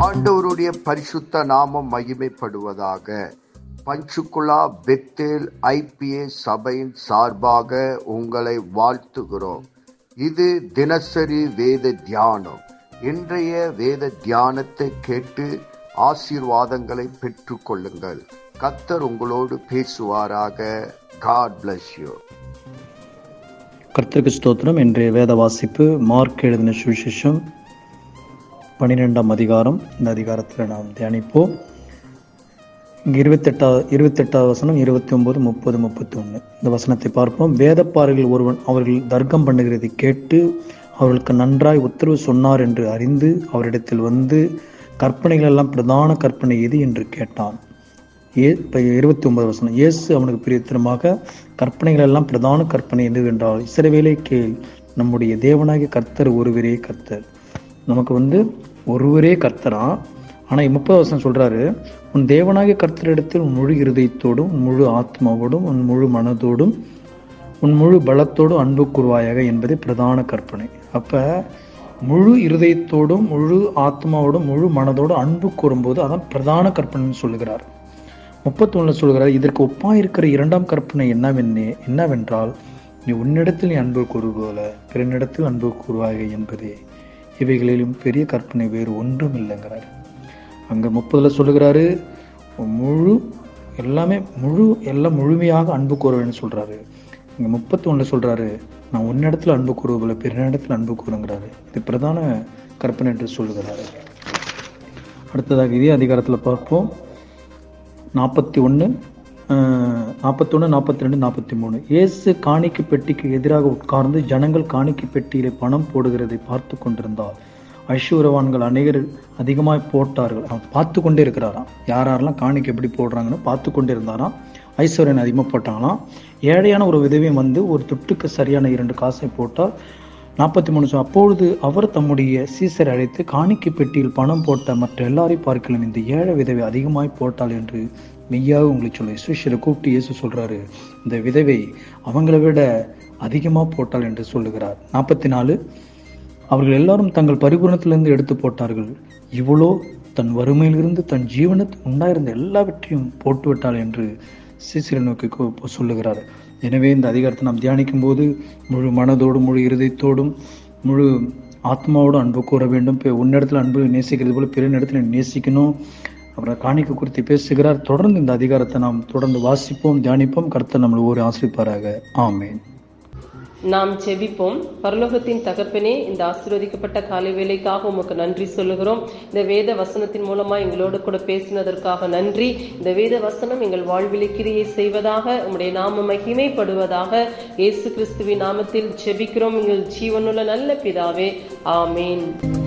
ஆண்டவருடைய பரிசுத்த நாமம் மகிமைப்படுவதாக. பஞ்சுகுலா பெத்தேல் ஐபிஏ சபையின் சார்பாக உங்களை வாழ்த்துகிறோம். இது தினசரி வேத தியானம். இன்றைய வேத தியானத்தை கேட்டு ஆசீர்வாதங்களை பெற்று கொள்ளுங்கள் கத்தர் உங்களோடு பேசுவாராக. காட் பிளஸ் யூ கர்த்தருக்கு ஸ்தோத்திரம். இன்றைய வேத வாசிப்பு மார்க் எழுதின சுவிசேஷம் பன்னிரெண்டாம் அதிகாரம். இந்த அதிகாரத்தில் நாம் தியானிப்போம். இங்கே இருபத்தெட்டா இருபத்தெட்டாவது வசனம் இருபத்தி ஒம்பது முப்பது முப்பத்தி ஒன்று இந்த வசனத்தை பார்ப்போம். வேதப்பாறைகள் ஒருவன் அவர்கள் தர்க்கம் பண்ணுகிறதை கேட்டு அவர்களுக்கு நன்றாய் உத்தரவு சொன்னார் என்று அறிந்து அவரிடத்தில் வந்து கற்பனைகள் எல்லாம் பிரதான கற்பனை எது என்று கேட்டான். ஏ இப்போ இருபத்தி ஒன்பது வசனம். இயேசு அவனுக்கு பிரியத்தனமாக கற்பனைகள் எல்லாம் பிரதான கற்பனை எது என்றால் இசைவேலை கேள் நம்முடைய தேவனாகிய கர்த்தர் ஒருவரே கர்த்தர். நமக்கு வந்து ஒருவரே கர்த்தரா? ஆனால் முப்பது வருஷம் சொல்கிறாரு உன் தேவனாகிய கர்த்தரிடத்தில் உன் முழு இருதயத்தோடும் உன் முழு ஆத்மாவோடும் உன் முழு மனதோடும் உன் முழு பலத்தோடும் அன்பு கூறுவாயாக என்பதே பிரதான கற்பனை. அப்போ முழு இருதயத்தோடும் முழு ஆத்மாவோடும் முழு மனதோடும் அன்பு கூறும்போது அதான் பிரதான கற்பனைன்னு சொல்லுகிறார். முப்பத்தொன்னில் சொல்கிறார் இதற்கு ஒப்பாக இருக்கிற இரண்டாம் கற்பனை என்னவென்னே என்னவென்றால் நீ உன்னிடத்தில் நீ அன்பு கூறுபோல பிறனிடத்தில் அன்பு கூறுவாக என்பதே. இவைகளிலும் பெரிய கற்பனை வேறு ஒன்றும் இல்லைங்கிறார். அங்கே முப்பதில் சொல்லுகிறாரு முழு எல்லாமே முழு எல்லாம் முழுமையாக அன்பு கூறுவேன்னு சொல்கிறாரு இங்கே முப்பத்தி ஒன்றில் சொல்கிறாரு நான் உன்னிடத்துல அன்பு கூறுவதில்லை பிறனிடத்தில் அன்பு கூறுங்கிறாரு. இது பிரதான கற்பனை என்று சொல்லுகிறாரு. அடுத்ததாக இதே அதிகாரத்தில் பார்ப்போம். நாற்பத்தி ஒன்று நாற்பத்தொன்று நாற்பத்தி ரெண்டு நாற்பத்தி மூணு இயேசு காணிக்கு பெட்டிக்கு எதிராக உட்கார்ந்து ஜனங்கள் காணிக்கு பெட்டியிலே பணம் போடுகிறதை பார்த்து கொண்டிருந்தார். ஐஸ்வரவான்கள் அநேகர் அதிகமாக போட்டார்கள். அவன் பார்த்து கொண்டே இருக்கிறாராம். யார் யாரெல்லாம் காணிக்கு எப்படி போடுறாங்கன்னு பார்த்து கொண்டே இருந்தாராம். ஐஸ்வர்யன் அதிகமாக போட்டாங்களாம் ஏழையான ஒரு விதவையும் வந்து ஒரு துட்டுக்கு சரியான இரண்டு காசை போட்டால் நாற்பத்தி மூணு அப்பொழுது அவர் தம்முடைய சீசரை அழைத்து காணிக்கு பெட்டியில் பணம் போட்ட மற்ற எல்லாரையும் பார்க்கலாம் இந்த ஏழை விதவை அதிகமாய் போட்டாள் என்று மெய்யாக உங்களுக்கு சொல்லி சுஷரை கூப்பிட்டு இயேசு சொல்கிறாரு இந்த விதவை அவங்களை விட அதிகமாக போட்டாள் என்று சொல்லுகிறார். நாற்பத்தி நாலு அவர்கள் எல்லாரும் தங்கள் பரிபூரணத்திலிருந்து எடுத்து போட்டார்கள். இவ்வளோ தன் வறுமையிலிருந்து தன் ஜீவனத்து உண்டாயிருந்த எல்லாவற்றையும் போட்டுவிட்டாள் என்று சீசிரை நோக்கி சொல்லுகிறார். எனவே இந்த அதிகாரத்தை நாம் தியானிக்கும் போது முழு மனதோடும் முழு இருதயத்தோடும் முழு ஆத்மாவோடு அன்பு கூற வேண்டும். இப்போ உன்னிடத்தில் அன்பு நேசிக்கிறது போல பிற இடத்துல நேசிக்கணும். அப்புறம் காணிக்க குறித்து பேசுகிறார். தொடர்ந்து இந்த அதிகாரத்தை நாம் தொடர்ந்து வாசிப்போம் தியானிப்போம். கர்த்தர் நம்மளை ஒரு ஆசிரிப்பாராக ஆமேன். நாம் செபிப்போம். பரலோகத்தின் தகப்பனே இந்த ஆசீர்வதிக்கப்பட்ட காலை வேலைக்காக உமக்கு நன்றி சொல்லுகிறோம். இந்த வேத வசனத்தின் மூலமா எங்களோடு கூட பேசினதற்காக நன்றி. இந்த வேத வசனம் எங்கள் வாழ்விலை கிரியை செய்வதாக உம்முடைய நாம மகிமைப்படுவதாக இயேசு கிறிஸ்துவின் நாமத்தில் செபிக்கிறோம். எங்கள் ஜீவனுள்ள நல்ல பிதாவே ஆமேன்.